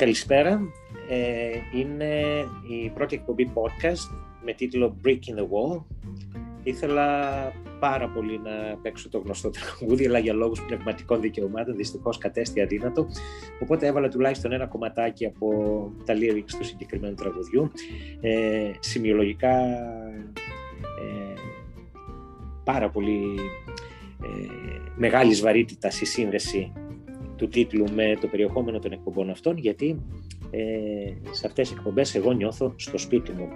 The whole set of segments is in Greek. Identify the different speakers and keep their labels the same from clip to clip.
Speaker 1: Καλησπέρα. Ε, είναι η πρώτη εκπομπή podcast με τίτλο Brick in the Wall. Ήθελα πάρα πολύ να παίξω το γνωστό τραγούδι, αλλά για λόγους πνευματικών δικαιωμάτων δυστυχώς κατέστη αδύνατο. Οπότε έβαλα τουλάχιστον ένα κομματάκι από τα lyrics του συγκεκριμένου τραγουδιού. Ε, σημειολογικά ε, πάρα πολύ ε, μεγάλης βαρύτητας η σύνδεση του τίτλου με το περιεχόμενο των εκπομπών αυτών, γιατί ε, σε αυτές τις εκπομπές εγώ νιώθω στο σπίτι μου.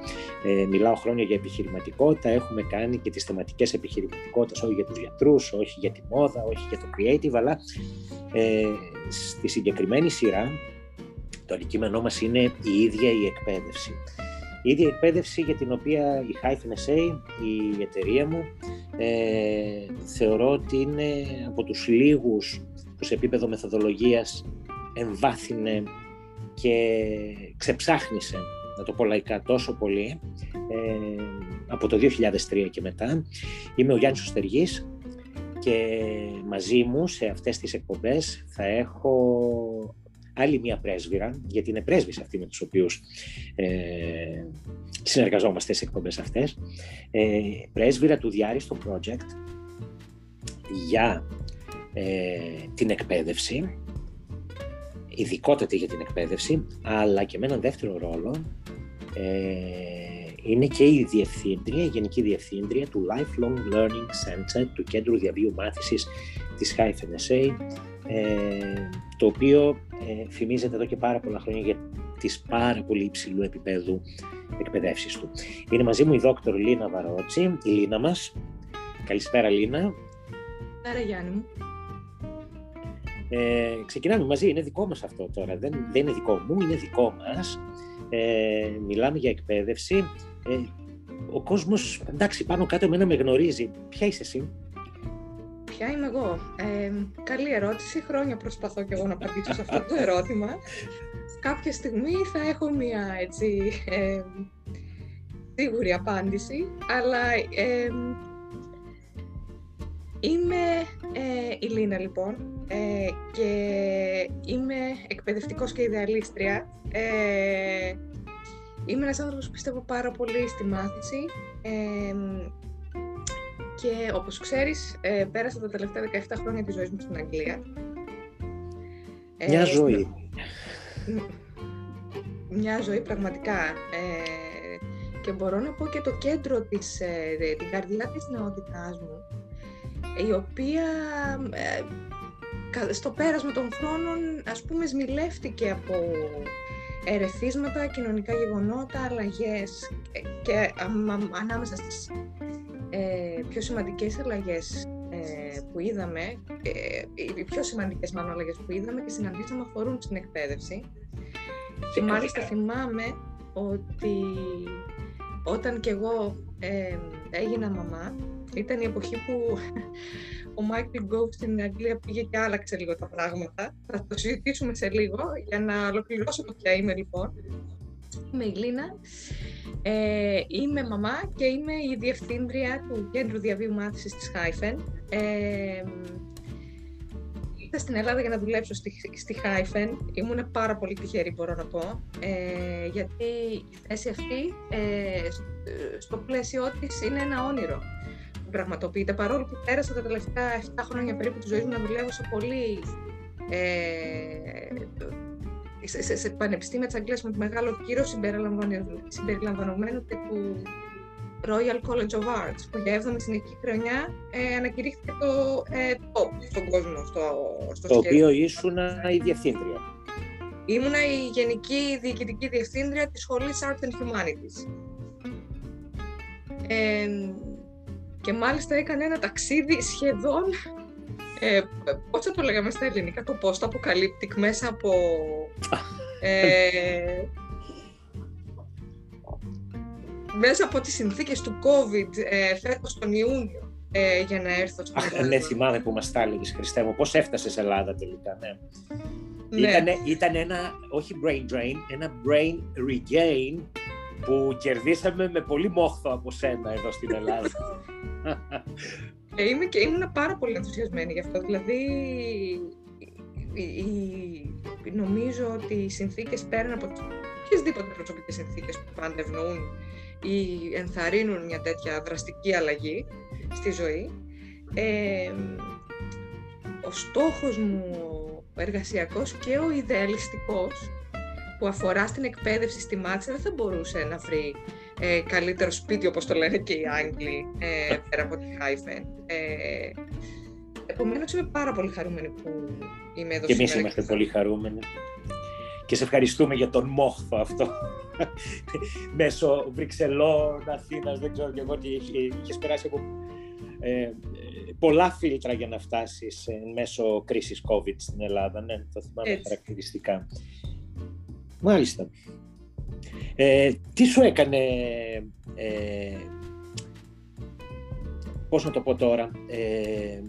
Speaker 1: Ε, μιλάω χρόνια για επιχειρηματικότητα, έχουμε κάνει και τις θεματικές επιχειρηματικότητες, όχι για τους γιατρούς, όχι για τη μόδα, όχι για το creative, αλλά ε, στη συγκεκριμένη σειρά το αντικείμενό μας είναι η ίδια η εκπαίδευση. Η ίδια εκπαίδευση για την οποία η Hyphen SA, η εταιρεία μου, ε, θεωρώ ότι είναι από τους λίγους που σε επίπεδο μεθοδολογίας εμβάθυνε και ξεψάχνησε, να το πω λαϊκά, τόσο πολύ ε, από το 2003 και μετά. Είμαι ο Γιάννης Οστεργής και μαζί μου σε αυτές τις εκπομπές θα έχω άλλη μία πρέσβυρα, γιατί είναι πρέσβεις αυτοί με τους οποίους ε, συνεργαζόμαστε στις εκπομπές αυτές, ε, πρέσβυρα του Διάριστο Project για ε, την εκπαίδευση, ειδικότητα για την εκπαίδευση, αλλά και με έναν δεύτερο ρόλο ε, είναι και η διευθύντρια, η γενική διευθύντρια του Lifelong Learning Center, του Κέντρου Διαβίου Μάθησης της HIFNSA, ε, το οποίο ε, φημίζεται εδώ και πάρα πολλά χρόνια για τις πάρα πολύ υψηλού επίπεδου εκπαιδεύσεις του. Είναι μαζί μου η δόκτωρ Λίνα Βαρότσι, η Λίνα μας. Καλησπέρα Λίνα.
Speaker 2: Καλησπέρα Γιάννη μου.
Speaker 1: Ε, ξεκινάμε μαζί, είναι δικό μας αυτό τώρα, δεν, δεν είναι δικό μου, είναι δικό μας. Ε, μιλάμε για εκπαίδευση. Ε, ο κόσμος, εντάξει, πάνω κάτω εμένα με γνωρίζει. Ποια είσαι εσύ;
Speaker 2: Ποια είμαι εγώ; Ε, καλή ερώτηση. Χρόνια προσπαθώ και εγώ να απαντήσω σε αυτό το ερώτημα. Κάποια στιγμή θα έχω μία έτσι ε, σίγουρη απάντηση, αλλά ε, είμαι ε, η Λίνα λοιπόν ε, και είμαι εκπαιδευτικός και ιδεαλίστρια. Ε, είμαι ένας άνθρωπος που πιστεύω πάρα πολύ στη μάθηση ε, και όπως ξέρεις ε, πέρασα τα τελευταία 17 χρόνια της ζωής μου στην Αγγλία.
Speaker 1: Μια ζωή.
Speaker 2: Μια ζωή πραγματικά. και μπορώ να πω και το κέντρο της, την καρδιά της νεότητάς μου η οποία ε, στο πέρασμα των χρόνων ας πούμε σμιλεύτηκε από ερεθίσματα, κοινωνικά γεγονότα, αλλαγές και ανάμεσα στις ε, πιο σημαντικές αλλαγές ε, που είδαμε, ε, οι πιο σημαντικές μάλλον αλλαγές που είδαμε και συναντήσαμε αφορούν στην εκπαίδευση. Και μάλιστα θυμάμαι ότι όταν και εγώ ε, έγινα μαμά, ήταν η εποχή που ο Μάικλ Γκόβ στην Αγγλία πήγε και άλλαξε λίγο τα πράγματα. Θα το συζητήσουμε σε λίγο για να ολοκληρώσω το ποια είμαι λοιπόν. Είμαι η Λίνα, ε, είμαι μαμά και είμαι η διευθύντρια του Κέντρου Διαβίου Μάθησης της Χάιφεν. Ε, ήρθα στην Ελλάδα για να δουλέψω στη, στη Χάιφεν. Ήμουν πάρα πολύ τυχερή μπορώ να πω, ε, γιατί η θέση αυτή ε, στο πλαίσιο της είναι ένα όνειρο πραγματοποιείται, παρόλο που πέρασα τα τελευταία 7 χρόνια περίπου της ζωής μου να δουλεύω σε πολύ. Ε, σε, σε, σε πανεπιστήμια της Αγγλίας με μεγάλο κύριο συμπεριλαμβανομένου και του Royal College of Arts, που για 7η συνεχή χρονιά ε, ανακηρύχθηκε το ε, top στον κόσμο. Στο,
Speaker 1: στο το οποίο ήσουν η διευθύντρια.
Speaker 2: Ήμουνα η Γενική Διοικητική Διευθύντρια της Σχολής Arts and Humanities. Ε, και μάλιστα έκανε ένα ταξίδι σχεδόν, ε, πώς θα το λέγαμε στα ελληνικά, το post apocalyptic μέσα από... Ε, μέσα από τις συνθήκες του COVID ε, φέτος τον Ιούνιο ε, για να έρθω
Speaker 1: στην Ελλάδα. ναι, θυμάμαι που μας τα έλεγες, Χριστέ μου. Πώς έφτασες Ελλάδα τελικά, ναι. ναι. Ήτανε, ήταν ένα, όχι brain drain, ένα brain regain που κερδίσαμε με πολύ μόχθο από σένα εδώ στην Ελλάδα.
Speaker 2: Ε, είμαι και ήμουν πάρα πολύ ενθουσιασμένη γι' αυτό. Δηλαδή, νομίζω ότι οι συνθήκες πέραν από οποιασδήποτε προσωπικές συνθήκες που πάντα ευνοούν ή ενθαρρύνουν μια τέτοια δραστική αλλαγή στη ζωή. Ε, ο στόχος μου εργασιακός και ο ιδεαλιστικός που αφορά στην εκπαίδευση στη Μάτσα δεν θα μπορούσε να βρει ε, καλύτερο σπίτι όπως το λένε και οι Άγγλοι ε, πέρα από τη Χάιφεν. Ε, επομένως είμαι πάρα πολύ χαρούμενη που είμαι εδώ
Speaker 1: και εμείς είμαστε πολύ χαρούμενοι και σε ευχαριστούμε για τον μόχθο αυτό μέσω Βρυξελών, Αθήνας, δεν ξέρω και εγώ τι είχες περάσει από ε, πολλά φίλτρα για να φτάσεις μέσω κρίσης COVID στην Ελλάδα, ναι, το θυμάμαι Έτσι. χαρακτηριστικά. Μάλιστα. Ε, τι σου έκανε, ε, πώς να το πω τώρα, ε,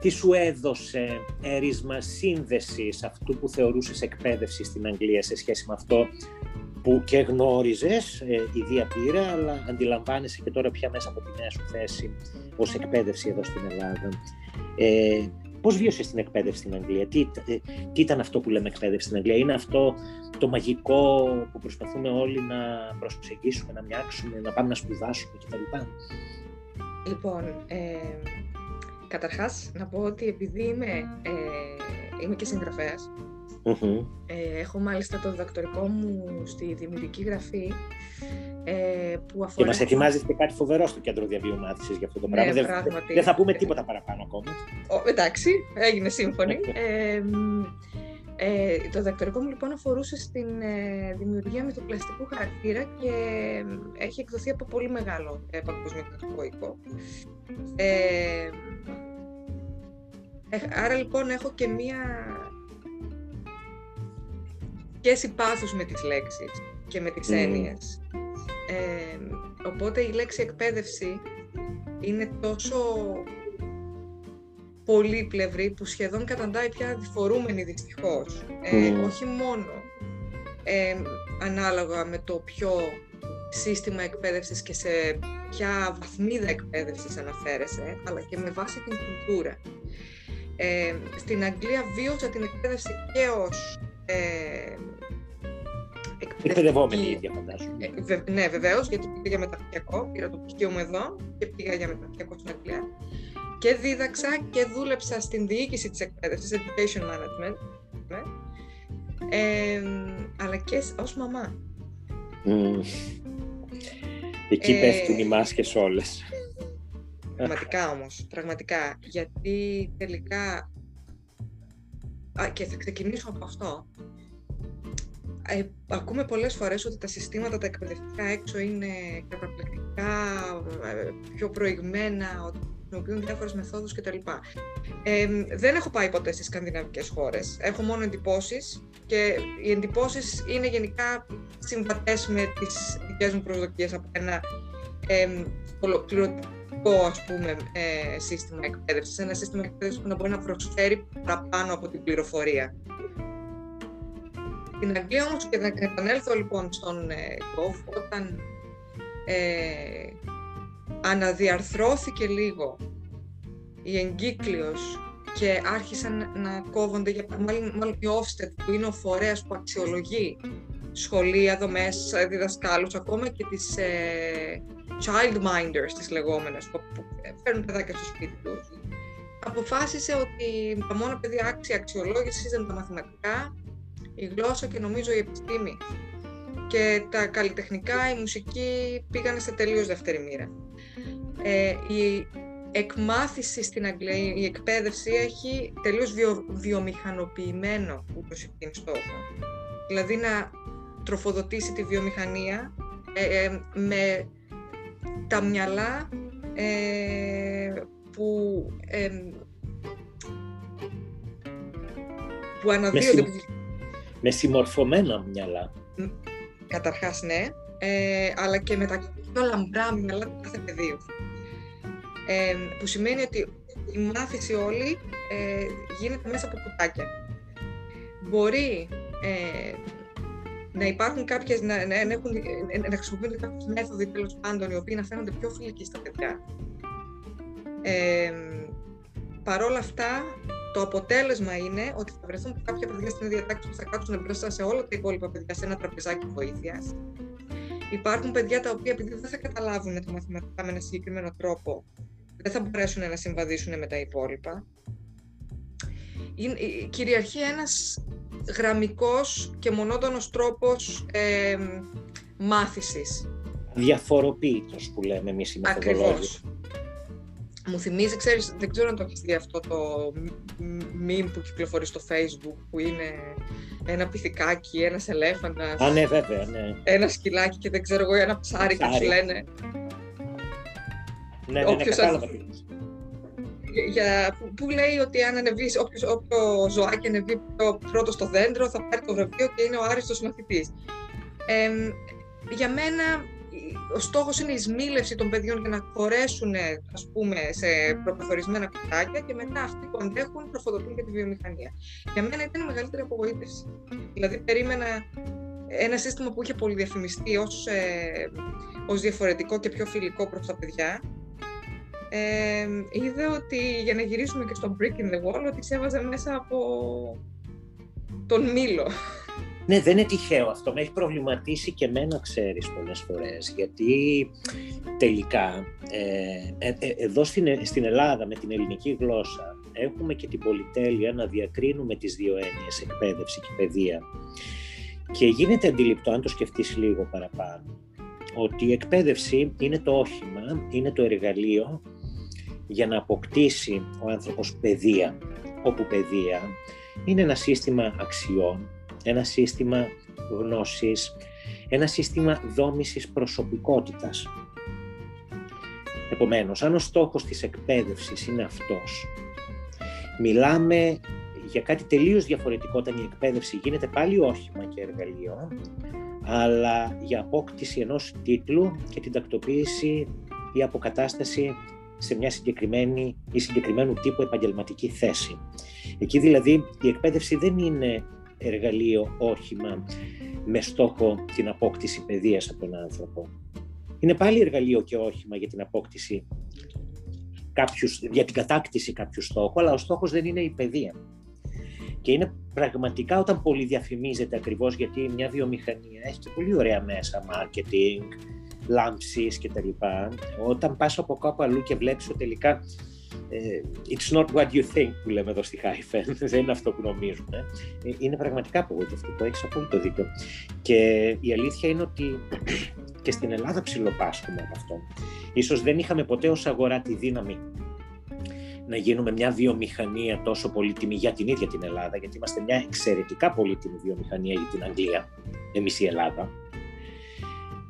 Speaker 1: τι σου έδωσε έρισμα σύνδεσης αυτού που θεωρούσες εκπαίδευση στην Αγγλία σε σχέση με αυτό που και γνώριζες ε, η διαπήρα, αλλά αντιλαμβάνεσαι και τώρα πια μέσα από τη νέα σου θέση ως εκπαίδευση εδώ στην Ελλάδα. Ε, Πώς βίωσε την εκπαίδευση στην Αγγλία, τι, ε, τι ήταν αυτό που λέμε εκπαίδευση στην Αγγλία, είναι αυτό το μαγικό που προσπαθούμε όλοι να προσεγγίσουμε, να μοιάξουμε, να πάμε να σπουδάσουμε κτλ.
Speaker 2: Λοιπόν, ε, καταρχάς να πω ότι επειδή είμαι, ε, είμαι και συγγραφέας, ε, έχω μάλιστα το διδακτορικό μου στη δημιουργική γραφή
Speaker 1: ε, που αφορά... Και μας ετοιμάζεις και κάτι φοβερό στο κέντρο διαβίου μάθησης για αυτό το πράγμα. Ναι, δεν, δεν θα πούμε τίποτα παραπάνω ακόμα.
Speaker 2: Ο, εντάξει, έγινε σύμφωνη. ε, ε, το διδακτορικό μου λοιπόν αφορούσε στην ε, δημιουργία μυθοπλαστικού χαρακτήρα και έχει εκδοθεί από πολύ μεγάλο ε, παγκοσμιοποιητικό οίκο. Ε, άρα λοιπόν έχω και μία σχέση πάθους με τις λέξεις και με τις mm. Έννοιες. Ε, οπότε η λέξη εκπαίδευση είναι τόσο πολύπλευρη που σχεδόν καταντάει πια διφορούμενη δυστυχώς. Ε, όχι μόνο ε, ανάλογα με το ποιο σύστημα εκπαίδευσης και σε ποια βαθμίδα εκπαίδευσης αναφέρεσαι, αλλά και με βάση την κουλτούρα. Ε, στην Αγγλία βίωσα την εκπαίδευση και ως ε,
Speaker 1: Εκπαιδευόμενη η ίδια, φαντάζομαι.
Speaker 2: Ε, ναι, βεβαίως, γιατί πήγα για μεταπτυχιακό. Πήρα το πτυχίο μου εδώ και πήγα για μεταπτυχιακό στην Αγγλία. Και δίδαξα και δούλεψα στην διοίκηση της εκπαίδευσης, education management, ναι. ε, αλλά και ως μαμά.
Speaker 1: Mm. Εκεί ε, πέφτουν οι μάσκες όλες.
Speaker 2: Πραγματικά όμως, πραγματικά. Γιατί τελικά... Α, και θα ξεκινήσω από αυτό ε, ακούμε πολλές φορές ότι τα συστήματα τα εκπαιδευτικά έξω είναι καταπληκτικά, ε, πιο προηγμένα, ότι χρησιμοποιούν διάφορες μεθόδους κτλ. Ε, δεν έχω πάει ποτέ στις σκανδιναβικές χώρες. Έχω μόνο εντυπώσεις και οι εντυπώσεις είναι γενικά συμβατές με τις δικές μου προσδοκίες από ένα ε, ολοκληρωτικό ας πούμε, ε, σύστημα εκπαίδευσης, ένα σύστημα εκπαίδευσης που να μπορεί να προσφέρει παραπάνω από την πληροφορία. Στην Αγγλία όμως και να επανέλθω λοιπόν στον ε, όταν ε, αναδιαρθρώθηκε λίγο η εγκύκλειος και άρχισαν να κόβονται, για, μάλλον, μάλλον η Ofsted που είναι ο φορέας που αξιολογεί σχολεία, δομές, διδασκάλους, ακόμα και τις ε, child minders, τις λεγόμενες, που, που φέρνουν παιδάκια στο σπίτι τους, αποφάσισε ότι τα μόνα παιδιά άξια αξιολόγησης ήταν τα μαθηματικά η γλώσσα και νομίζω η επιστήμη. Και τα καλλιτεχνικά, η μουσική πήγανε σε τελείως δεύτερη μοίρα. Ε, η εκμάθηση στην Αγγλία, η εκπαίδευση έχει τελείως βιο, βιομηχανοποιημένο ούτως ή στόχο. Δηλαδή να τροφοδοτήσει τη βιομηχανία ε, ε, με τα μυαλά ε, που, που αναδύονται,
Speaker 1: με συμμορφωμένα μυαλά.
Speaker 2: Καταρχάς ναι, ε, αλλά και με τα πιο λαμπρά μυαλά του κάθε πεδίου. Ε, που σημαίνει ότι η μάθηση όλη ε, γίνεται μέσα από κουτάκια. Μπορεί ε, να υπάρχουν κάποιες, να, να, έχουν, να χρησιμοποιούνται κάποιες μέθοδοι τέλος πάντων οι οποίοι να φαίνονται πιο φιλικοί στα παιδιά. Ε, παρόλα αυτά, το αποτέλεσμα είναι ότι θα βρεθούν κάποια παιδιά στην ίδια τάξη που θα κάτσουν μπροστά σε όλα τα υπόλοιπα παιδιά σε ένα τραπεζάκι βοήθειας. Υπάρχουν παιδιά τα οποία επειδή δεν θα καταλάβουν τα μαθηματικά με ένα συγκεκριμένο τρόπο, δεν θα μπορέσουν να συμβαδίσουν με τα υπόλοιπα. Κυριαρχεί ένας γραμμικός και μονότονος τρόπος ε, μάθησης.
Speaker 1: Διαφοροποίητος που λέμε εμείς οι Ακριβώς.
Speaker 2: Μου θυμίζει, ξέρεις, δεν ξέρω αν το έχεις δει αυτό το meme που κυκλοφορεί στο facebook που είναι ένα πυθικάκι, ένας ελέφαντας.
Speaker 1: Α, ναι, βέβαια, ναι.
Speaker 2: Ένα σκυλάκι και δεν ξέρω εγώ, ένα ψάρι και σου λένε.
Speaker 1: Ναι, ναι, ναι, κατάλαβα
Speaker 2: για, που, που, λέει ότι αν ανεβείς, όποιος, όποιο ζωάκι ανεβεί πρώτο στο δέντρο θα πάρει το βραβείο και είναι ο άριστος μαθητής. Ε, για μένα ο στόχος είναι η σμήλευση των παιδιών για να χωρέσουν ας πούμε, σε προκαθορισμένα κουτάκια και μετά αυτοί που αντέχουν τροφοδοτούν και τη βιομηχανία. Για μένα ήταν η μεγαλύτερη απογοήτευση. Δηλαδή περίμενα ένα σύστημα που είχε πολυδιαφημιστεί ως, ε, ως διαφορετικό και πιο φιλικό προς τα παιδιά ε, είδα ότι για να γυρίσουμε και στο Brick in the Wall ότι ξέβαζε μέσα από τον Μήλο.
Speaker 1: Ναι, δεν είναι τυχαίο αυτό. Με έχει προβληματίσει και εμένα, ξέρεις, πολλές φορές. Γιατί τελικά, ε, ε, ε, εδώ στην, στην Ελλάδα, με την ελληνική γλώσσα, έχουμε και την πολυτέλεια να διακρίνουμε τις δύο έννοιες, εκπαίδευση και παιδεία. Και γίνεται αντιληπτό, αν το σκεφτείς λίγο παραπάνω, ότι η εκπαίδευση είναι το όχημα, είναι το εργαλείο για να αποκτήσει ο άνθρωπος παιδεία, όπου παιδεία είναι ένα σύστημα αξιών, ένα σύστημα γνώσης, ένα σύστημα δόμησης προσωπικότητας. Επομένως, αν ο στόχος της εκπαίδευσης είναι αυτός, μιλάμε για κάτι τελείως διαφορετικό όταν η εκπαίδευση γίνεται πάλι όχημα και εργαλείο, αλλά για απόκτηση ενός τίτλου και την τακτοποίηση ή αποκατάσταση σε μια συγκεκριμένη ή συγκεκριμένου τύπου επαγγελματική θέση. Εκεί δηλαδή η εκπαίδευση δεν είναι εργαλείο, όχημα με στόχο την απόκτηση παιδείας από τον άνθρωπο. Είναι πάλι εργαλείο και όχημα για την απόκτηση κάποιους, για την κατάκτηση κάποιου στόχου, αλλά ο στόχος δεν είναι η παιδεία. Και είναι πραγματικά όταν πολυδιαφημίζεται ακριβώς γιατί μια βιομηχανία έχει και πολύ ωραία μέσα, marketing, λάμψεις και τα λοιπά, όταν πας από κάπου αλλού και βλέπεις ότι τελικά ε, it's not what you think που λέμε εδώ στη Χάιφεν, δεν είναι αυτό που νομίζουμε. Ε, είναι πραγματικά απογοητευτικό, έχεις απόλυτο δίκιο. Και η αλήθεια είναι ότι και στην Ελλάδα ψηλοπάσχουμε από αυτό. Ίσως δεν είχαμε ποτέ ως αγορά τη δύναμη να γίνουμε μια βιομηχανία τόσο πολύτιμη για την ίδια την Ελλάδα, γιατί είμαστε μια εξαιρετικά πολύτιμη βιομηχανία για την Αγγλία, εμείς η Ελλάδα,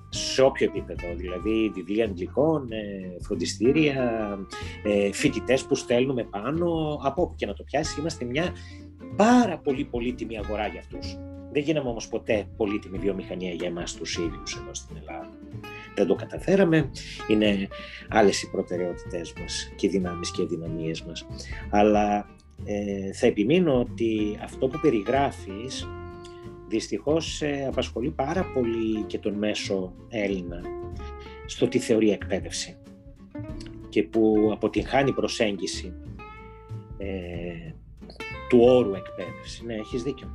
Speaker 1: σε όποιο επίπεδο, δηλαδή βιβλία αγγλικών, ε, φροντιστήρια, ε, φοιτητές που στέλνουμε πάνω, από όπου και να το πιάσεις, είμαστε μια πάρα πολύ πολύτιμη αγορά για αυτούς. Δεν γίναμε όμως ποτέ πολύτιμη βιομηχανία για εμάς τους ίδιους εδώ στην Ελλάδα. Δεν το καταφέραμε, είναι άλλες οι προτεραιότητές μας και οι δυνάμεις και οι δυναμίες μας. Αλλά ε, θα επιμείνω ότι αυτό που περιγράφεις δυστυχώς ε, απασχολεί πάρα πολύ και τον μέσο Έλληνα στο τι θεωρεί εκπαίδευση και που αποτυγχάνει προσέγγιση ε, του όρου εκπαίδευση. Ναι, έχεις δίκιο.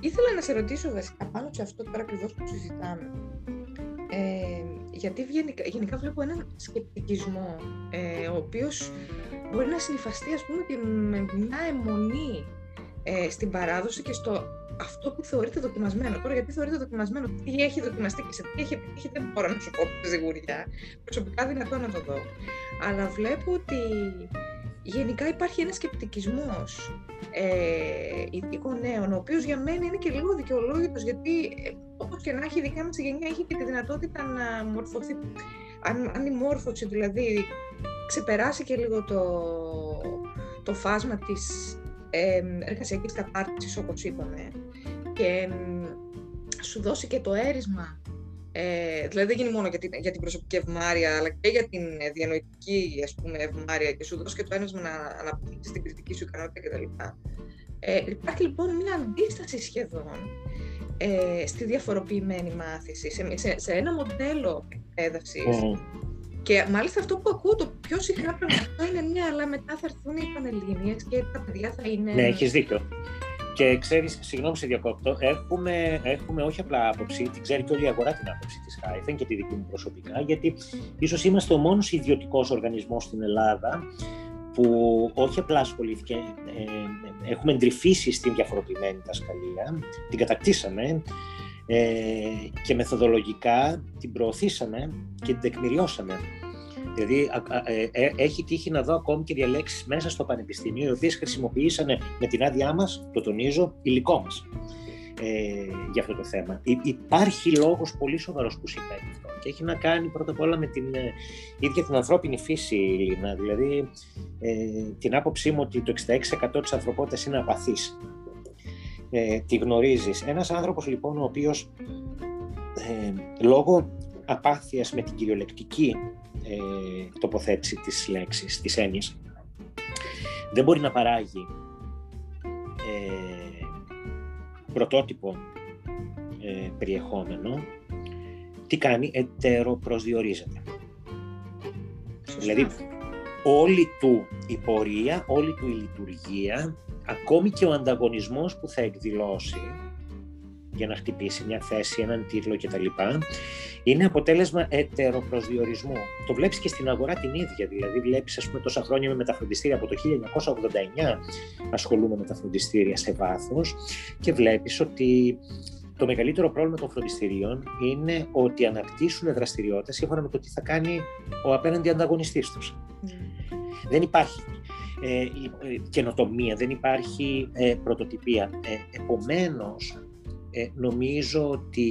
Speaker 2: Ήθελα να σε ρωτήσω βασικά πάνω σε αυτό τώρα ακριβώς που συζητάμε. Ε, γιατί γενικά, γενικά βλέπω έναν σκεπτικισμό ε, ο οποίος μπορεί να συνειφαστεί ας πούμε και με μια αιμονή ε, στην παράδοση και στο αυτό που θεωρείται δοκιμασμένο. Τώρα, γιατί θεωρείται δοκιμασμένο, τι έχει δοκιμαστεί και σε τι έχει επιτύχει, δεν μπορώ να σου πω σιγουριά. Προσωπικά δυνατό να το δω. Αλλά βλέπω ότι γενικά υπάρχει ένας σκεπτικισμός ε, ειδικών νέων, ο οποίος για μένα είναι και λίγο δικαιολόγητος, γιατί ε, όπως και να έχει η δικιά μας γενιά έχει και τη δυνατότητα να μορφωθεί. Αν, αν η μόρφωση δηλαδή ξεπεράσει και λίγο το, το φάσμα της ε, εργασιακής κατάρτισης όπως είπαμε και σου δώσει και το έρισμα ε, δηλαδή δεν γίνει μόνο για την, για την προσωπική ευμάρεια αλλά και για την διανοητική ας πούμε, ευμάρεια και σου δώσει και το έρισμα να αναπτύξεις την κριτική σου ικανότητα κτλ. Ε, υπάρχει λοιπόν μια αντίσταση σχεδόν ε, στη διαφοροποιημένη μάθηση, σε, σε, σε ένα μοντέλο εκπαίδευσης Και μάλιστα αυτό που ακούω το πιο συχνά πραγματικά είναι ναι, αλλά μετά θα έρθουν οι Πανελλήνιες και τα παιδιά θα είναι...
Speaker 1: Ναι, έχεις δίκιο. Και ξέρεις, συγγνώμη σε διακόπτω, έχουμε, έχουμε όχι απλά άποψη, την ξέρει και όλη η αγορά την άποψη της Χάιφεν και τη δική μου προσωπικά, γιατί ίσως είμαστε ο μόνος ιδιωτικός οργανισμός στην Ελλάδα που όχι απλά ασχολήθηκε, ε, έχουμε εντρυφήσει στην διαφοροποιημένη δασκαλία, την κατακτήσαμε ε, και μεθοδολογικά την προωθήσαμε και την τεκμηριώσαμε. Δηλαδή, ε, ε, έχει τύχει να δω ακόμη και διαλέξεις μέσα στο Πανεπιστήμιο, οι οποίες χρησιμοποιήσανε με την άδειά μας, το τονίζω, υλικό μας ε, για αυτό το θέμα. υπάρχει λόγος πολύ σοβαρός που σημαίνει αυτό και έχει να κάνει πρώτα απ' όλα με την ε, ίδια την ανθρώπινη φύση, Λίνα. Δηλαδή, ε, την άποψή μου ότι το 66% της ανθρωπότητας είναι απαθής. Ε, τη γνωρίζεις. Ένας άνθρωπος λοιπόν ο οποίος ε, λόγω απάθειας με την κυριολεκτική ε, τοποθέτηση της λέξης, της έννοιας, δεν μπορεί να παράγει ε, πρωτότυπο ε, περιεχόμενο, τι κάνει, εταίρο προσδιορίζεται. Δηλαδή, όλη του η πορεία, όλη του η λειτουργία, ακόμη και ο ανταγωνισμός που θα εκδηλώσει για να χτυπήσει μια θέση, έναν τίτλο κτλ. Είναι αποτέλεσμα ετεροπροσδιορισμού. Το βλέπεις και στην αγορά την ίδια. Δηλαδή, βλέπεις, ας πούμε, τόσα χρόνια με μεταφροντιστήρια από το 1989 ασχολούμαι με τα φροντιστήρια σε βάθος και βλέπεις ότι το μεγαλύτερο πρόβλημα των φροντιστηρίων είναι ότι αναπτύσσουν δραστηριότητες σύμφωνα με το τι θα κάνει ο απέναντι ανταγωνιστής τους. Mm. Δεν υπάρχει ε, ε, καινοτομία, δεν υπάρχει ε, πρωτοτυπία. Ε, επομένως, ε, νομίζω ότι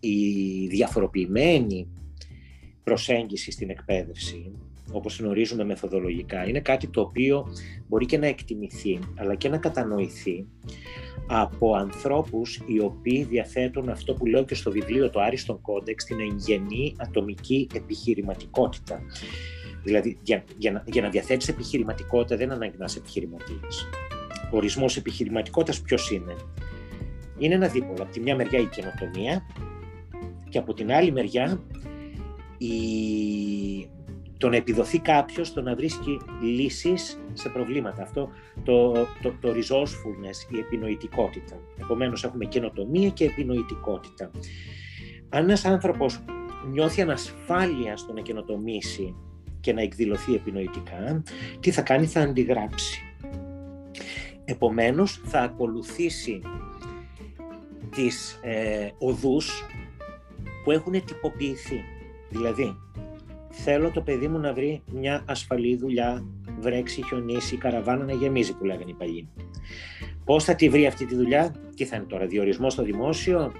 Speaker 1: η διαφοροποιημένη προσέγγιση στην εκπαίδευση, όπως γνωρίζουμε μεθοδολογικά, είναι κάτι το οποίο μπορεί και να εκτιμηθεί, αλλά και να κατανοηθεί από ανθρώπους οι οποίοι διαθέτουν αυτό που λέω και στο βιβλίο το Άριστον context, την εγγενή ατομική επιχειρηματικότητα. Δηλαδή, για, για, να, για να διαθέτεις επιχειρηματικότητα δεν ανάγκη να είσαι επιχειρηματίας. Ο ορισμός επιχειρηματικότητας ποιος είναι; Είναι ένα δίπολο. Από τη μια μεριά η καινοτομία και από την άλλη μεριά η... το να επιδοθεί κάποιος, το να βρίσκει λύσεις σε προβλήματα. Αυτό το, το, το resourcefulness, η επινοητικότητα. Επομένως έχουμε καινοτομία και επινοητικότητα. Αν ένας άνθρωπος νιώθει ανασφάλεια στο να καινοτομήσει και να εκδηλωθεί επινοητικά, τι θα κάνει, θα αντιγράψει. Επομένως θα ακολουθήσει τις ε, οδούς που έχουν τυποποιηθεί. Δηλαδή, θέλω το παιδί μου να βρει μια ασφαλή δουλειά, βρέξει, χιονίσει, καραβάνα να γεμίζει που λέγανε οι παλιοί. Πώς θα τη βρει αυτή τη δουλειά, τι θα είναι τώρα, διορισμός στο δημόσιο,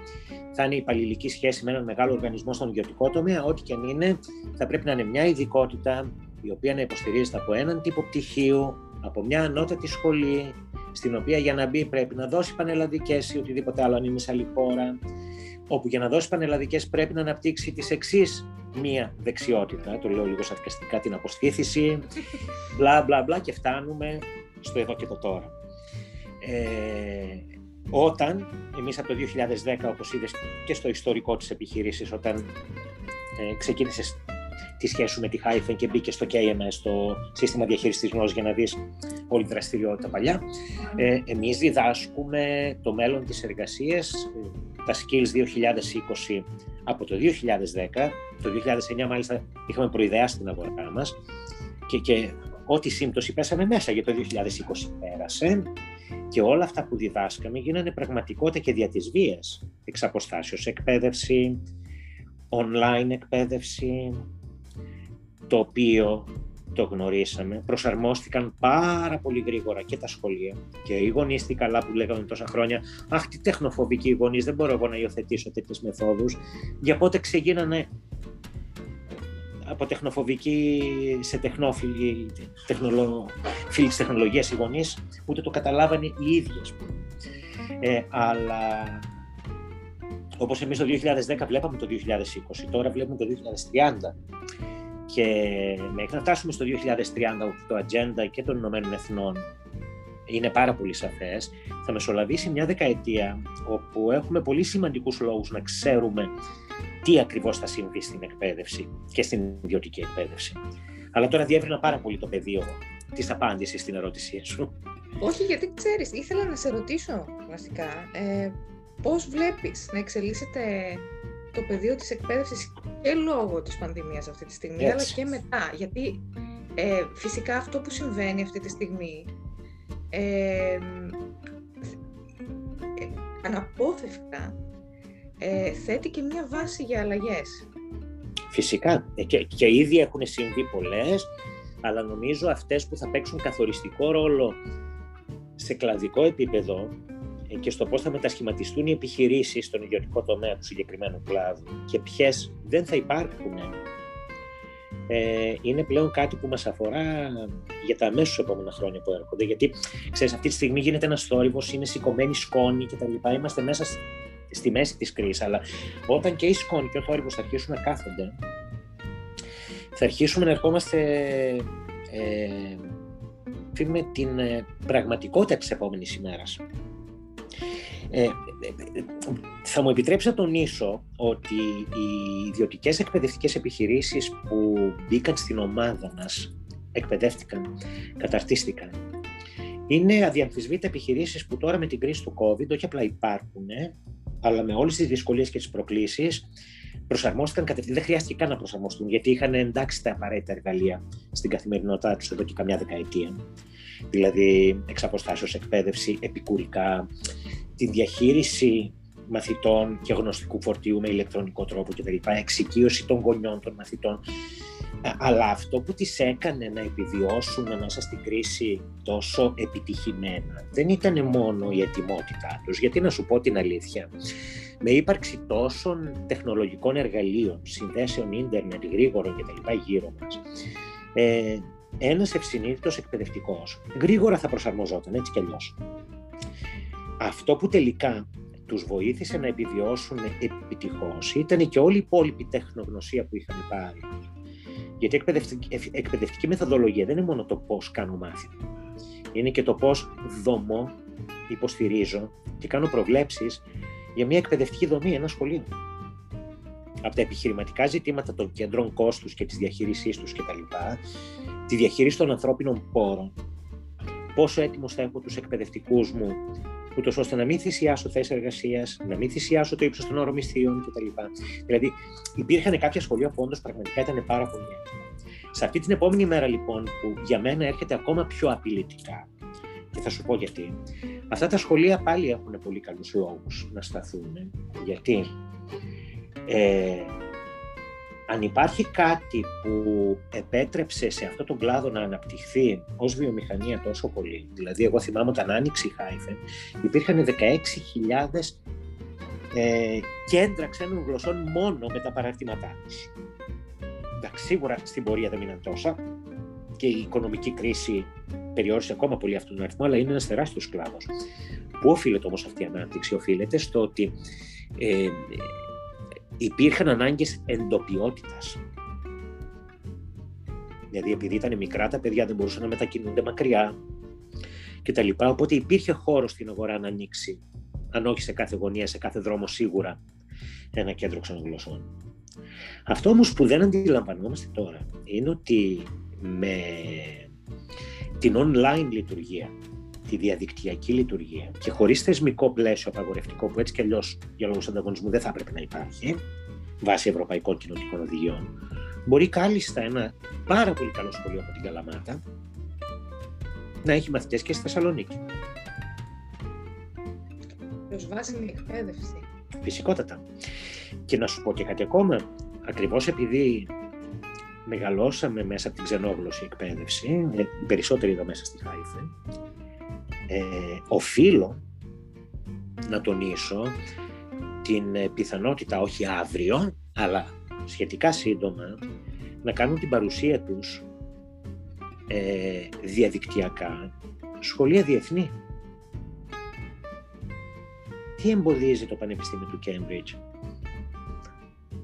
Speaker 1: θα είναι υπαλληλική σχέση με έναν μεγάλο οργανισμό στον ιδιωτικό τομέα, ό,τι και αν είναι, θα πρέπει να είναι μια ειδικότητα η οποία να υποστηρίζεται από έναν τύπο πτυχίου, από μια ανώτατη σχολή, στην οποία για να μπει πρέπει να δώσει πανελλαδικές ή οτιδήποτε άλλο αν είναι σε άλλη χώρα, όπου για να δώσει πανελλαδικές πρέπει να αναπτύξει τις εξής μία δεξιότητα, το λέω λίγο σαρκαστικά, την αποστήθηση, μπλα μπλα μπλα και φτάνουμε στο εδώ και το τώρα. Ε, όταν εμείς από το 2010, όπως είδες και στο ιστορικό της επιχείρησης, όταν ε, ξεκίνησες τη σχέση σου με τη Hyphen και μπήκες στο KMS, το σύστημα διαχείρισης γνώσης, για να δεις όλη τη δραστηριότητα παλιά. Ε, εμείς διδάσκουμε το μέλλον της εργασίας, ε, τα skills 2020 από το 2010. Το 2009 μάλιστα είχαμε προειδεάσει την αγορά μας και, και ό,τι σύμπτωση πέσαμε μέσα για το 2020 πέρασε και όλα αυτά που διδάσκαμε γίνανε πραγματικότητα και δια της βίας. Εξ εκπαίδευση, online εκπαίδευση, το οποίο το γνωρίσαμε, προσαρμόστηκαν πάρα πολύ γρήγορα και τα σχολεία και οι γονείς τι καλά που λέγαμε τόσα χρόνια. Αχ, τι τεχνοφοβικοί οι γονείς, δεν μπορώ εγώ να υιοθετήσω τέτοιες μεθόδους. Για πότε ξεγίνανε από τεχνοφοβικοί σε τεχνόφιλοι, τεχνολο... φίλοι της τεχνολογίας οι γονείς, ούτε το καταλάβανε οι ίδιοι, Ε, αλλά όπως εμείς το 2010 βλέπαμε το 2020, τώρα βλέπουμε το 2030 και μέχρι να φτάσουμε στο 2030 όπου το ατζέντα και των Ηνωμένων Εθνών είναι πάρα πολύ σαφές, θα μεσολαβήσει μια δεκαετία όπου έχουμε πολύ σημαντικούς λόγους να ξέρουμε τι ακριβώς θα συμβεί στην εκπαίδευση και στην ιδιωτική εκπαίδευση. Αλλά τώρα διεύρυνα πάρα πολύ το πεδίο της απάντησης στην ερώτησή σου.
Speaker 2: Όχι, γιατί ξέρεις, ήθελα να σε ρωτήσω βασικά ε, πώς βλέπεις να εξελίσσεται το πεδίο της εκπαίδευσης και λόγω της πανδημίας αυτή τη στιγμή, αλλά και μετά. Γιατί ε, φυσικά αυτό που συμβαίνει αυτή τη στιγμή ε, αναπόφευκτα ε, θέτει και μια βάση για αλλαγές.
Speaker 1: Φυσικά ε, και, και ήδη έχουν συμβεί πολλές, αλλά νομίζω αυτές που θα παίξουν καθοριστικό ρόλο σε κλαδικό επίπεδο ε, και στο πώς θα μετασχηματιστούν οι επιχειρήσεις στον ιδιωτικό τομέα του συγκεκριμένου κλάδου και ποιες δεν θα υπάρχουν ε, είναι πλέον κάτι που μας αφορά για τα αμέσως επόμενα χρόνια που έρχονται. Γιατί, ξέρεις, αυτή τη στιγμή γίνεται ένας θόρυβος, είναι σηκωμένη σκόνη κτλ. Είμαστε μέσα στη μέση της κρίσης, αλλά όταν και η σκόνη και ο θόρυβος θα αρχίσουν να κάθονται, θα αρχίσουμε να ερχόμαστε ε, με την ε, πραγματικότητα της επόμενης ημέρας. Ε, θα μου επιτρέψεις να τονίσω ότι οι ιδιωτικές εκπαιδευτικές επιχειρήσεις που μπήκαν στην ομάδα μας, εκπαιδεύτηκαν, καταρτίστηκαν, είναι αδιαμφισβήτητα επιχειρήσεις που τώρα με την κρίση του COVID όχι απλά υπάρχουν, αλλά με όλες τις δυσκολίες και τις προκλήσεις προσαρμόστηκαν κατευθείαν. Δεν χρειάστηκε καν να προσαρμοστούν, γιατί είχαν εντάξει τα απαραίτητα εργαλεία στην καθημερινότητά τους εδώ και καμιά δεκαετία. Δηλαδή, εξ εκπαίδευση, επικουρικά, τη διαχείριση μαθητών και γνωστικού φορτίου με ηλεκτρονικό τρόπο κτλ. Εξοικείωση των γονιών των μαθητών. Ε, αλλά αυτό που τις έκανε να επιβιώσουν μέσα στην κρίση τόσο επιτυχημένα δεν ήταν μόνο η ετοιμότητά τους. Γιατί να σου πω την αλήθεια, με ύπαρξη τόσων τεχνολογικών εργαλείων, συνδέσεων ίντερνετ, γρήγορων κτλ. γύρω μας, ε, ένας ευσυνείδητος εκπαιδευτικός γρήγορα θα προσαρμοζόταν έτσι κι αλλιώς. Αυτό που τελικά τους βοήθησε να επιβιώσουν επιτυχώς ήταν και όλη η υπόλοιπη τεχνογνωσία που είχαν πάρει. Γιατί εκπαιδευτική, εκπαιδευτική μεθοδολογία δεν είναι μόνο το πώς κάνω μάθημα. Είναι και το πώς δομώ, υποστηρίζω και κάνω προβλέψεις για μια εκπαιδευτική δομή, ένα σχολείο. Από τα επιχειρηματικά ζητήματα των κέντρων κόστους και της διαχείρισής τους κτλ. Τη διαχείριση των ανθρώπινων πόρων. Πόσο έτοιμος θα έχω τους εκπαιδευτικούς μου ούτως ώστε να μην θυσιάσω θέσεις εργασίας, να μην θυσιάσω το ύψος των ορομιστίων κτλ. Δηλαδή, υπήρχαν κάποια σχολεία που όντως πραγματικά ήταν πάρα πολύ έτοιμα. Σε αυτή την επόμενη μέρα, λοιπόν, που για μένα έρχεται ακόμα πιο απειλητικά, και θα σου πω γιατί, αυτά τα σχολεία πάλι έχουν πολύ καλούς λόγους να σταθούν. Γιατί ε, αν υπάρχει κάτι που επέτρεψε σε αυτό τον κλάδο να αναπτυχθεί ως βιομηχανία τόσο πολύ, δηλαδή εγώ θυμάμαι όταν άνοιξε η Χάιφεν, υπήρχαν 16.000 ε, κέντρα ξένων γλωσσών μόνο με τα παραρτήματά τους. Εντάξει, σίγουρα στην πορεία δεν μείναν τόσα και η οικονομική κρίση περιόρισε ακόμα πολύ αυτόν τον αριθμό, αλλά είναι ένας τεράστιος κλάδος. Πού οφείλεται όμως αυτή η ανάπτυξη, οφείλεται στο ότι ε, υπήρχαν ανάγκες εντοπιότητας. Δηλαδή επειδή ήταν μικρά τα παιδιά δεν μπορούσαν να μετακινούνται μακριά και τα λοιπά, οπότε υπήρχε χώρος στην αγορά να ανοίξει, αν όχι σε κάθε γωνία, σε κάθε δρόμο σίγουρα, ένα κέντρο ξενογλωσσών. Αυτό όμως που δεν αντιλαμβανόμαστε τώρα είναι ότι με την online λειτουργία τη διαδικτυακή λειτουργία και χωρίς θεσμικό πλαίσιο απαγορευτικό που έτσι κι αλλιώς για λόγους ανταγωνισμού δεν θα έπρεπε να υπάρχει, βάσει ευρωπαϊκών κοινωτικών οδηγιών, μπορεί κάλλιστα ένα πάρα πολύ καλό σχολείο από την Καλαμάτα να έχει μαθητές και στη Θεσσαλονίκη.
Speaker 2: Προσβάσιμη εκπαίδευση.
Speaker 1: Φυσικότατα. Και να σου πω και κάτι ακόμα, ακριβώς επειδή μεγαλώσαμε μέσα από την ξενόγλωση εκπαίδευση, ε, περισσότεροι εδώ μέσα στη Χάιφε, ε, οφείλω να τονίσω την ε, πιθανότητα όχι αύριο, αλλά σχετικά σύντομα, να κάνουν την παρουσία τους ε, διαδικτυακά σχολεία διεθνή. Τι εμποδίζει το Πανεπιστήμιο του Cambridge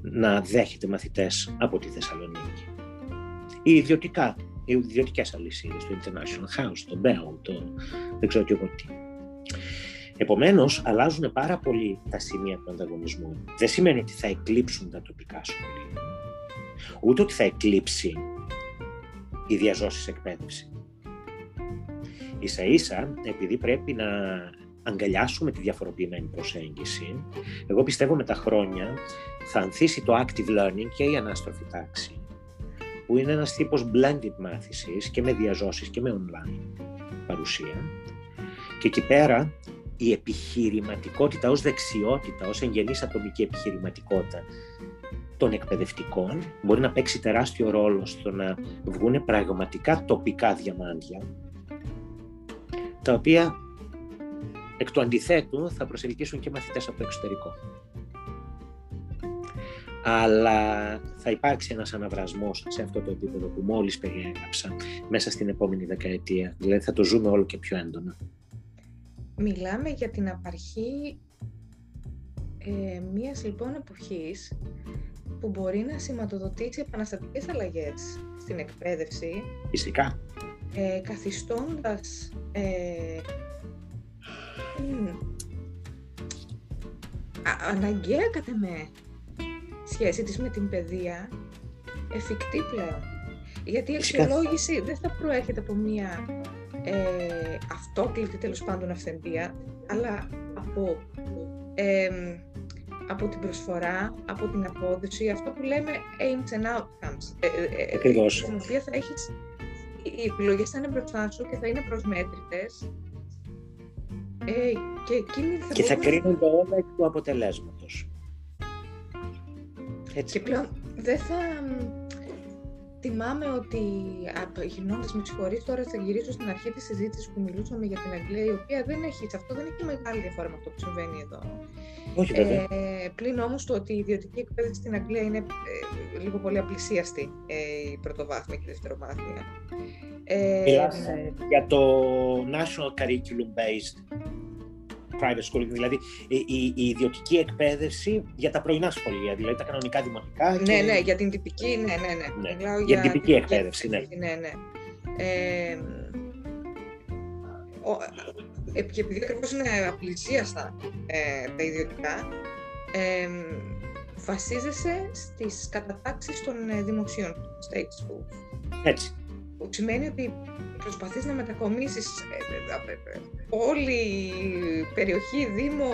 Speaker 1: να δέχεται μαθητές από τη Θεσσαλονίκη; Ή ιδιωτικά οι ιδιωτικές αλυσίδες, το International House, το Bell, το δεν ξέρω και εγώ τι. Επομένως, αλλάζουν πάρα πολύ τα σημεία του ανταγωνισμού. Δεν σημαίνει ότι θα εκλείψουν τα τοπικά σχολεία, ούτε ότι θα εκλείψει η διαζώσεις εκπαίδευση. Ίσα ίσα, επειδή πρέπει να αγκαλιάσουμε τη διαφοροποιημένη προσέγγιση, εγώ πιστεύω με τα χρόνια θα ανθίσει το active learning και η ανάστροφη τάξη, που είναι ένας τύπος blended μάθησης και με διαζώσεις και με online παρουσία. Και εκεί πέρα η επιχειρηματικότητα ως δεξιότητα, ως εγγενής ατομική επιχειρηματικότητα των εκπαιδευτικών μπορεί να παίξει τεράστιο ρόλο στο να βγουν πραγματικά τοπικά διαμάντια τα οποία εκ του αντιθέτου θα προσελκύσουν και μαθητές από το εξωτερικό. Αλλά θα υπάρξει ένας αναβρασμός σε αυτό το επίπεδο που μόλις περιέγραψα μέσα στην επόμενη δεκαετία. Δηλαδή θα το ζούμε όλο και πιο έντονα.
Speaker 2: Μιλάμε για την απαρχή ε, μίας λοιπόν εποχής που μπορεί να σηματοδοτήσει επαναστατικές αλλαγές στην εκπαίδευση.
Speaker 1: Φυσικά.
Speaker 2: Ε, καθιστώντας ε, αναγκαία κατά με σχέση της με την παιδεία εφικτή πλέον. Γιατί η αξιολόγηση δεν θα προέρχεται από μία ε, αυτόκλητη τέλος πάντων αυθεντία, αλλά από, από την προσφορά, από την απόδοση, αυτό που λέμε aims and outcomes.
Speaker 1: Ε, ε, ε Ακριβώς.
Speaker 2: Στην οποία θα έχεις, οι επιλογές θα είναι μπροστά σου και θα είναι προσμέτρητες ε, και, θα,
Speaker 1: και θα κρίνονται όλα εκ του αποτελέσματος.
Speaker 2: Έτσι. Και πλέον δεν θα Θυμάμαι ότι γυρνώντας με συγχωρείς, τώρα θα γυρίσω στην αρχή της συζήτησης που μιλούσαμε για την Αγγλία, η οποία δεν έχει, σε αυτό δεν έχει μεγάλη διαφορά με αυτό που συμβαίνει εδώ.
Speaker 1: Όχι, βέβαια.
Speaker 2: Ε, πλην όμως το ότι η ιδιωτική εκπαίδευση στην Αγγλία είναι ε, λίγο πολύ απλησίαστη ε, η πρωτοβάθμια και η δευτεροβάθμια.
Speaker 1: Ε, Μιλάς για το National Curriculum Based private schooling, δηλαδή η, η, η, ιδιωτική εκπαίδευση για τα πρωινά σχολεία, δηλαδή τα κανονικά δημοτικά.
Speaker 2: Και... Ναι, ναι, για την τυπική, ναι, ναι,
Speaker 1: ναι. ναι για, για την τυπική εκπαίδευση, ναι.
Speaker 2: ναι, ναι. Ε, ο, ε, και επειδή ακριβώς είναι απλησίαστα ε, τα ιδιωτικά, ε, βασίζεσαι στις κατατάξεις των ε, δημοσίων state schools.
Speaker 1: Έτσι.
Speaker 2: Που σημαίνει ότι προσπαθείς να μετακομίσεις ε, ε, ε, όλη η περιοχή, Δήμο,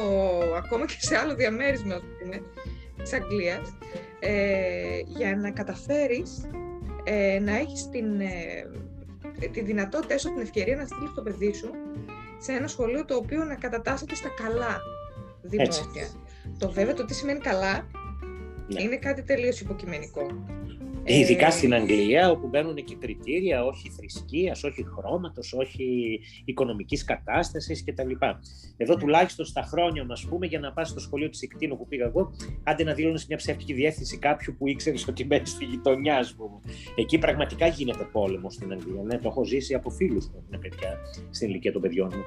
Speaker 2: ακόμα και σε άλλο διαμέρισμα πούμε, της Αγγλίας, για να καταφέρεις να έχεις την, τη δυνατότητα, έστω την ευκαιρία να στείλεις το παιδί σου σε ένα σχολείο το οποίο να κατατάσσεται στα καλά δημόσια. Το βέβαια το τι σημαίνει καλά ναι. είναι κάτι τελείως υποκειμενικό.
Speaker 1: Ε, ειδικά στην Αγγλία, όπου μπαίνουν και κριτήρια όχι θρησκείας, όχι χρώματος, όχι οικονομικής κατάστασης κτλ. Εδώ τουλάχιστον στα χρόνια μα πούμε, για να πας στο σχολείο της Εκτίνου που πήγα εγώ, άντε να δηλώνεις μια ψεύτικη διεύθυνση κάποιου που ήξερε ότι μένει στη γειτονιά σου. Εκεί πραγματικά γίνεται πόλεμο στην Αγγλία. Ναι, το έχω ζήσει από φίλους που έχουν παιδιά στην ηλικία των παιδιών μου.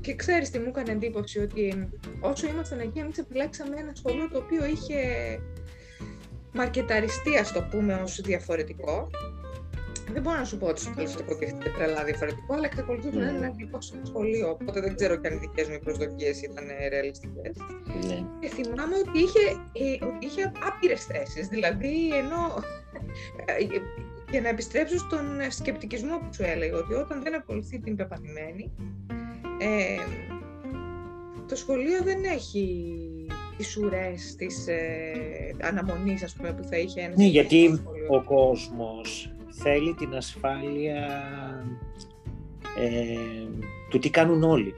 Speaker 2: Και ξέρεις τι μου έκανε εντύπωση, ότι όσο ήμασταν εκεί, εμείς επιλέξαμε ένα σχολείο το οποίο είχε μαρκεταριστεί, ας το πούμε, ως διαφορετικό. Δεν μπορώ να σου πω ότι στο τέλος το υποτίθεται τρελά διαφορετικό, αλλά εξακολουθεί να είναι ένα αγγλικό σχολείο. Οπότε δεν ξέρω και αν οι δικές μου προσδοκίες ήταν ρεαλιστικές.
Speaker 1: Ναι.
Speaker 2: Και θυμάμαι ότι είχε, ε, είχε άπειρες θέσεις. Δηλαδή, ενώ. Ε, για να επιστρέψω στον σκεπτικισμό που σου έλεγα, ότι όταν δεν ακολουθεί την πεπαθημένη, ε, το σχολείο δεν έχει τις ουρές της ε, αναμονής ας πούμε, που θα είχε ένας
Speaker 1: Ναι, γιατί ο κόσμος θέλει την ασφάλεια ε, του τι κάνουν όλοι.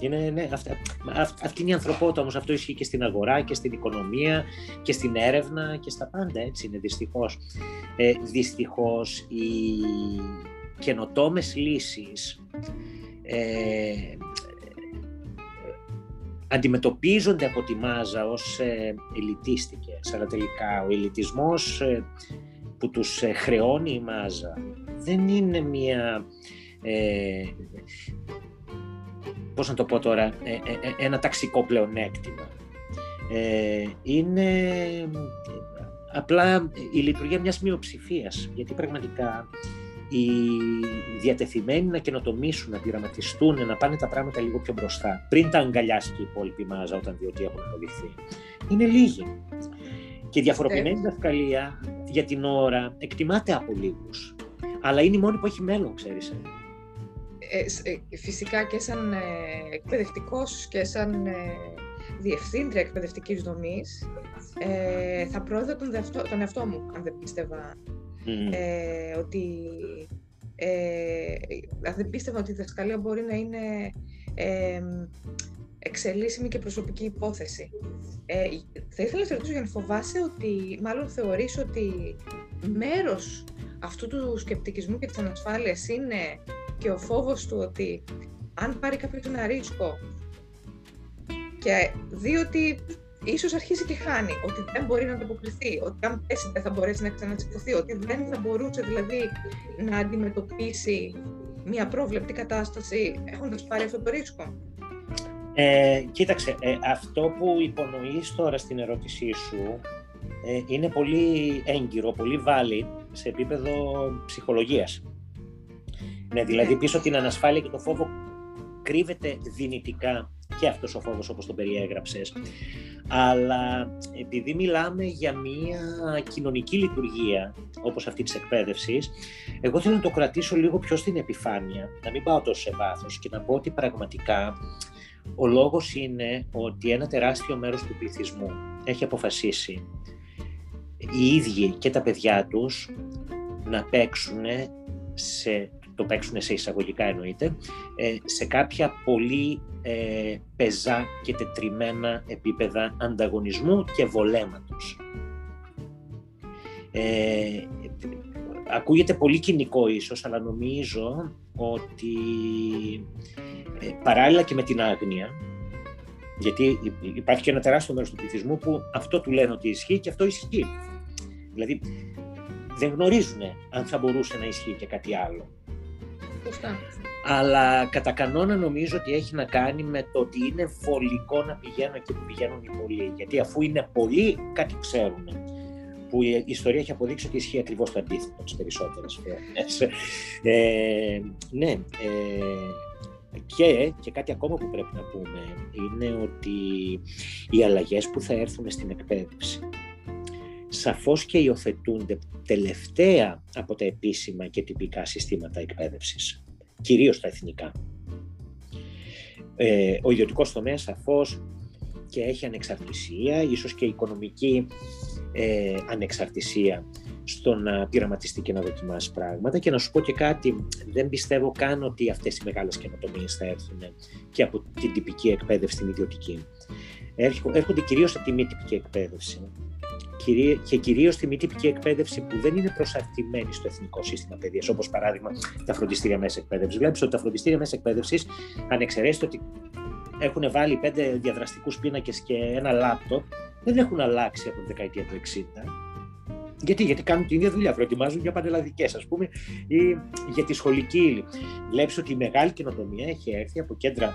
Speaker 1: Είναι, ναι, αυτά, αυτή είναι η ανθρωπότητα όμως, αυτό ισχύει και στην αγορά και στην οικονομία και στην έρευνα και στα πάντα, έτσι είναι δυστυχώς. Ε, δυστυχώς οι καινοτόμες λύσεις ε, αντιμετωπίζονται από τη μάζα ως ε, ελιτίστικες, αλλά τελικά ο ελιτισμός ε, που τους ε, χρεώνει η μάζα δεν είναι μια... Ε, πώς να το πω τώρα, ε, ένα ταξικό πλεονέκτημα. είναι απλά η λειτουργία μιας μειοψηφίας, γιατί πραγματικά οι διατεθειμένοι να καινοτομήσουν, να πειραματιστούν, να πάνε τα πράγματα λίγο πιο μπροστά, πριν τα αγκαλιάσει και η υπόλοιπη μάζα όταν δει ότι έχουν αποδειχθεί, είναι λίγοι. Και η διαφοροποιημένη διδασκαλία για την ώρα εκτιμάται από λίγους. Αλλά είναι η μόνη που έχει μέλλον, ξέρεις. Ε.
Speaker 2: Ε, ε, φυσικά και σαν ε, εκπαιδευτικός και σαν ε, διευθύντρια εκπαιδευτικής δομής ε, θα πρόεδρα τον, τον εαυτό μου, αν δεν πίστευα ε, ότι ε, αν δεν πίστευα ότι η διδασκαλία μπορεί να είναι ε, εξελίσσιμη και προσωπική υπόθεση. Ε, θα ήθελα να σε ρωτήσω για να φοβάσαι ότι, μάλλον θεωρείς ότι μέρος αυτού του σκεπτικισμού και της ανασφάλειας είναι και ο φόβος του ότι αν πάρει κάποιος ένα ρίσκο και δει ότι ίσως αρχίσει και χάνει, ότι δεν μπορεί να ανταποκριθεί, ότι αν πέσει δεν θα μπορέσει να ξανατσικωθεί, ότι δεν θα μπορούσε δηλαδή να αντιμετωπίσει μια πρόβλεπτη κατάσταση έχοντας πάρει αυτό το ρίσκο.
Speaker 1: Ε, κοίταξε, ε, αυτό που υπονοείς τώρα στην ερώτησή σου ε, είναι πολύ έγκυρο, πολύ βάλει σε επίπεδο ψυχολογίας. Ναι, δηλαδή ναι. πίσω την ανασφάλεια και το φόβο κρύβεται δυνητικά και αυτός ο φόβος όπως τον περιέγραψες. Αλλά επειδή μιλάμε για μια κοινωνική λειτουργία όπως αυτή της εκπαίδευσης, εγώ θέλω να το κρατήσω λίγο πιο στην επιφάνεια, να μην πάω τόσο σε βάθος και να πω ότι πραγματικά ο λόγος είναι ότι ένα τεράστιο μέρος του πληθυσμού έχει αποφασίσει οι ίδιοι και τα παιδιά τους να παίξουν σε το παίξουν σε εισαγωγικά εννοείται, ε, σε κάποια πολύ ε, πεζά και τετριμένα επίπεδα ανταγωνισμού και βολέματος. Ε, ακούγεται πολύ κοινικό ίσως, αλλά νομίζω ότι ε, παράλληλα και με την άγνοια, γιατί υπάρχει και ένα τεράστιο μέρος του πληθυσμού που αυτό του λένε ότι ισχύει και αυτό ισχύει. Δηλαδή δεν γνωρίζουν αν θα μπορούσε να ισχύει και κάτι άλλο. Αλλά κατά κανόνα νομίζω ότι έχει να κάνει με το ότι είναι βολικό να πηγαίνουν εκεί που πηγαίνουν οι πολλοί. Γιατί αφού είναι πολλοί, κάτι ξέρουν. Που η ιστορία έχει αποδείξει ότι ισχύει ακριβώς το αντίθετο τι περισσότερε φορέ. Ε, ναι. Ε, και, και κάτι ακόμα που πρέπει να πούμε είναι ότι οι αλλαγές που θα έρθουν στην εκπαίδευση σαφώς και υιοθετούνται τελευταία από τα επίσημα και τυπικά συστήματα εκπαίδευσης, κυρίως τα εθνικά. Ε, ο ιδιωτικός τομέας σαφώς και έχει ανεξαρτησία, ίσως και οικονομική ε, ανεξαρτησία στο να πειραματιστεί και να δοκιμάσει πράγματα και να σου πω και κάτι, δεν πιστεύω καν ότι αυτές οι μεγάλες καινοτομίες θα έρθουν και από την τυπική εκπαίδευση στην ιδιωτική. Έρχονται κυρίως από τη μη τυπική εκπαίδευση και κυρίως τη μη τυπική εκπαίδευση που δεν είναι προσαρτημένη στο εθνικό σύστημα παιδείας, όπως παράδειγμα τα φροντιστήρια μέσα εκπαίδευσης. Βλέπεις ότι τα φροντιστήρια μέσα εκπαίδευσης, αν εξαιρέσει ότι έχουν βάλει πέντε διαδραστικούς πίνακες και ένα λάπτοπ, δεν έχουν αλλάξει από τη δεκαετία του 60. Γιατί, γιατί κάνουν την ίδια δουλειά, προετοιμάζουν για πανελλαδικές, ας πούμε, ή για τη σχολική ύλη. Βλέπεις ότι η μεγάλη καινοτομία έχει έρθει από κέντρα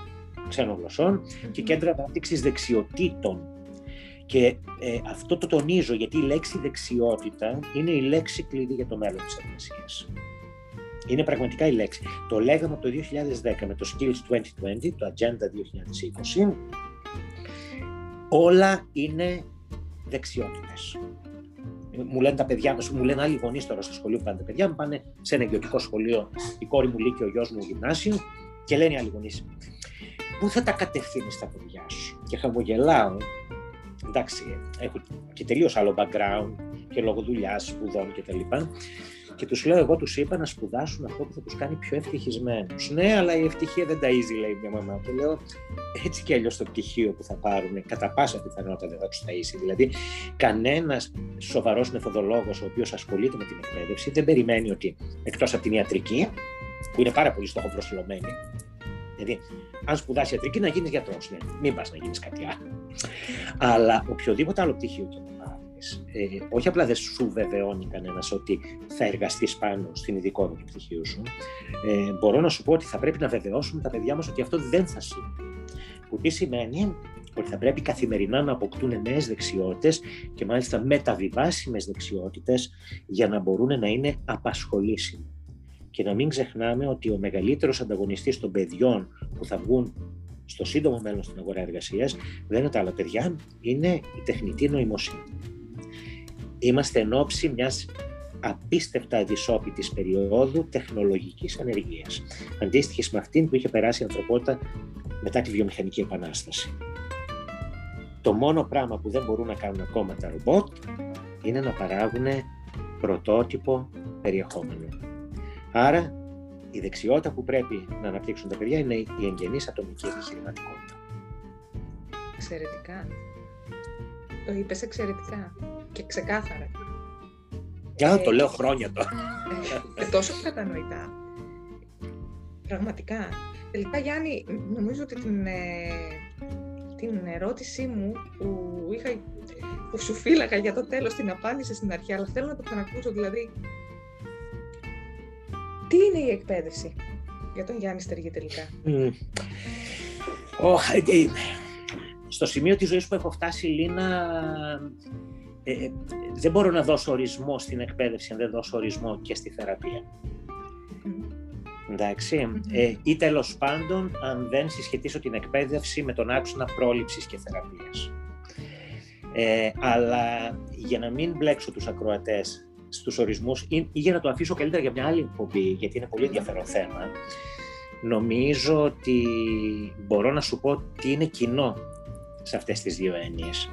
Speaker 1: ξένων γλωσσών και κέντρα ανάπτυξης δεξιοτήτων και ε, αυτό το τονίζω γιατί η λέξη δεξιότητα είναι η λέξη κλειδί για το μέλλον της εργασίας. Είναι πραγματικά η λέξη. Το λέγαμε από το 2010 με το Skills 2020, το Agenda 2020. Όλα είναι δεξιότητες. Μου λένε τα παιδιά μας, μου λένε άλλοι γονείς τώρα στο σχολείο που πάνε τα παιδιά μου, πάνε σε ένα ιδιωτικό σχολείο, η κόρη μου λύκει, ο γιος μου γυμνάσιο και λένε οι άλλοι γονείς, πού θα τα κατευθύνεις τα παιδιά σου; Και χαμογελάω εντάξει, έχω και τελείως άλλο background και λόγω δουλειάς, σπουδών κτλ. Και τους λέω, εγώ τους είπα να σπουδάσουν αυτό που θα τους κάνει πιο ευτυχισμένους. Ναι, αλλά η ευτυχία δεν ταΐζει, λέει μια μαμά. Και λέω, έτσι κι αλλιώς το πτυχίο που θα πάρουν, κατά πάσα πιθανότητα δεν θα τους ταΐσει. Δηλαδή, κανένας σοβαρός μεθοδολόγο, ο οποίος ασχολείται με την εκπαίδευση, δεν περιμένει ότι εκτός από την ιατρική, που είναι πάρα πολύ στόχο Δηλαδή, αν σπουδάσεις ιατρική, να γίνεις γιατρός. Ναι, μην πας να γίνεις κάτι άλλο. Αλλά οποιοδήποτε άλλο πτυχίο και να πάρεις, ε, όχι απλά δεν σου βεβαιώνει κανένας ότι θα εργαστείς πάνω στην ειδικότητα του πτυχίου σου. Ε, μπορώ να σου πω ότι θα πρέπει να βεβαιώσουμε τα παιδιά μας ότι αυτό δεν θα συμβεί. Που τι σημαίνει; Ότι θα πρέπει καθημερινά να αποκτούν νέες δεξιότητες και μάλιστα μεταβιβάσιμες δεξιότητες για να μπορούν να είναι απασχολήσιμοι. και να μην ξεχνάμε ότι ο μεγαλύτερος ανταγωνιστής των παιδιών που θα βγουν στο σύντομο μέλλον στην αγορά εργασίας δεν είναι τα άλλα παιδιά, είναι η τεχνητή νοημοσύνη. Είμαστε εν ώψη μιας απίστευτα αδυσόπιτης περίοδου τεχνολογικής ανεργίας, αντίστοιχης με αυτήν που είχε περάσει η ανθρωπότητα μετά τη βιομηχανική επανάσταση. Το μόνο πράγμα που δεν μπορούν να κάνουν ακόμα τα ρομπότ είναι να παράγουν πρωτότυπο περιεχόμενο. Άρα η δεξιότητα που πρέπει να αναπτύξουν τα παιδιά είναι η εγγενής ατομική επιχειρηματικότητα.
Speaker 2: Εξαιρετικά. Το είπες εξαιρετικά και ξεκάθαρα.
Speaker 1: Για το λέω χρόνια τώρα.
Speaker 2: Ε, τόσο κατανοητά. Πραγματικά. Τελικά, Γιάννη, νομίζω ότι την, ε, την ερώτησή μου που, είχα, που σου φύλαγα για το τέλος την απάντησε στην αρχή, αλλά θέλω να το ξανακούσω, δηλαδή, τι είναι η εκπαίδευση; Για τον Γιάννη Στεργή τελικά. Mm.
Speaker 1: Oh, στο σημείο της ζωής που έχω φτάσει, Λίνα, ε, ε, δεν μπορώ να δώσω ορισμό στην εκπαίδευση αν δεν δώσω ορισμό και στη θεραπεία. ενταξει ε, ή τέλος πάντων αν δεν συσχετήσω την εκπαίδευση με τον άξονα πρόληψης και θεραπείας. Ε, αλλά για να μην μπλέξω τους ακροατές στους ορισμούς ή, ή για να το αφήσω καλύτερα για μια άλλη εκπομπή, γιατί είναι πολύ ενδιαφέρον θέμα, νομίζω ότι μπορώ να σου πω τι είναι κοινό σε αυτές τις δύο έννοιες.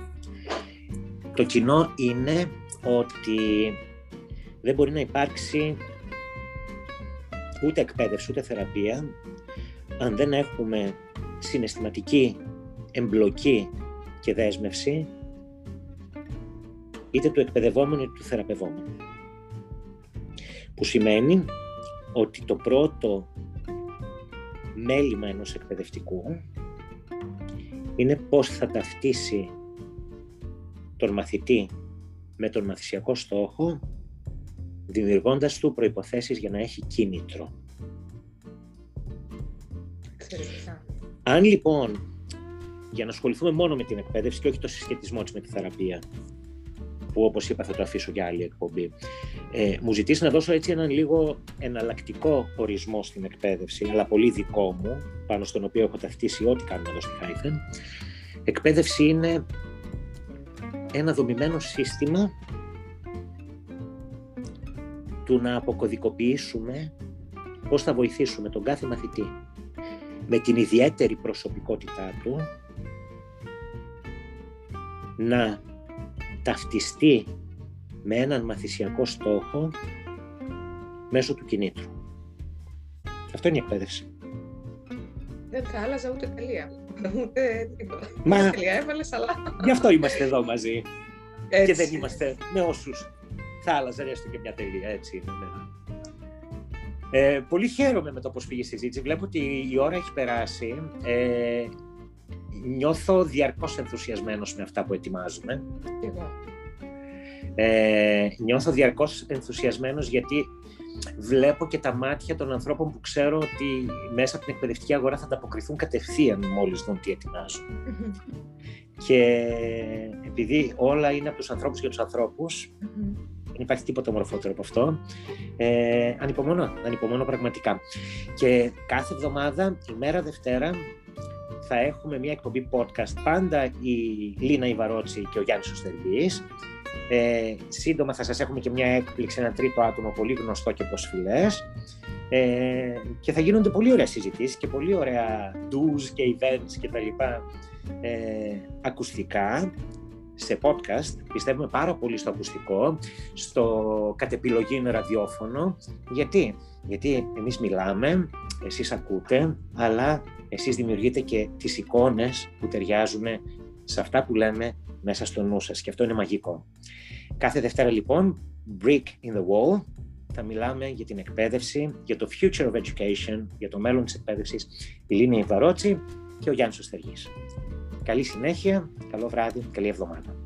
Speaker 1: Το κοινό είναι ότι δεν μπορεί να υπάρξει ούτε εκπαίδευση ούτε θεραπεία αν δεν έχουμε συναισθηματική εμπλοκή και δέσμευση είτε του εκπαιδευόμενου είτε του θεραπευόμενου. Που σημαίνει ότι το πρώτο μέλημα ενός εκπαιδευτικού είναι πώς θα ταυτίσει τον μαθητή με τον μαθησιακό στόχο, δημιουργώντας του προϋποθέσεις για να έχει κίνητρο. Αν λοιπόν, για να ασχοληθούμε μόνο με την εκπαίδευση και όχι το συσχετισμό της με τη θεραπεία, που όπως είπα θα το αφήσω για άλλη εκπομπή, ε, μου ζητήσει να δώσω έτσι έναν λίγο εναλλακτικό ορισμό στην εκπαίδευση, αλλά πολύ δικό μου, πάνω στον οποίο έχω ταυτίσει ό,τι κάνουμε εδώ στη Χάιφεν. Εκπαίδευση είναι ένα δομημένο σύστημα του να αποκωδικοποιήσουμε πώς θα βοηθήσουμε τον κάθε μαθητή με την ιδιαίτερη προσωπικότητά του να ταυτιστεί με έναν μαθησιακό στόχο μέσω του κινήτρου. Αυτό είναι η εκπαίδευση.
Speaker 2: Δεν θα άλλαζα ούτε τελεία. Ούτε τίποτα. Μα... έβαλες, αλλά...
Speaker 1: Γι' αυτό είμαστε εδώ μαζί. Έτσι. Και δεν είμαστε με όσους θα άλλαζαν έστω και μια τελεία, έτσι είναι. Ναι. Ε, πολύ χαίρομαι με το πώς πήγε η συζήτηση. Βλέπω ότι η ώρα έχει περάσει. Ε, νιώθω διαρκώς ενθουσιασμένος με αυτά που ετοιμάζουμε.
Speaker 2: Εγώ.
Speaker 1: Ε, νιώθω διαρκώς ενθουσιασμένος γιατί βλέπω και τα μάτια των ανθρώπων που ξέρω ότι μέσα από την εκπαιδευτική αγορά θα ανταποκριθούν κατευθείαν μόλις δουν τι ετοιμάζουν. και επειδή όλα είναι από τους ανθρώπους για τους ανθρώπους, δεν υπάρχει τίποτα μορφότερο από αυτό, ε, ανυπομονώ, ανυπομονώ πραγματικά. Και κάθε εβδομάδα, η μέρα Δευτέρα, θα έχουμε μια εκπομπή podcast πάντα η Λίνα Ιβαρότσι και ο Γιάννης Οστεργής ε, σύντομα θα σας έχουμε και μια έκπληξη, ένα τρίτο άτομο πολύ γνωστό και προσφυλές. Ε, και θα γίνονται πολύ ωραία συζητήσεις και πολύ ωραία do's και events και τα λοιπά ε, ακουστικά σε podcast. Πιστεύουμε πάρα πολύ στο ακουστικό, στο κατ' επιλογή ραδιόφωνο. Γιατί; Γιατί εμείς μιλάμε, εσείς ακούτε, αλλά εσείς δημιουργείτε και τις εικόνες που ταιριάζουν σε αυτά που λέμε μέσα στο νου σας και αυτό είναι μαγικό. Κάθε Δευτέρα λοιπόν, Brick in the Wall, θα μιλάμε για την εκπαίδευση, για το future of education, για το μέλλον της εκπαίδευσης, η Λίνια Ιβαρότσι και ο Γιάννης Οστεργής. Καλή συνέχεια, καλό βράδυ, καλή εβδομάδα.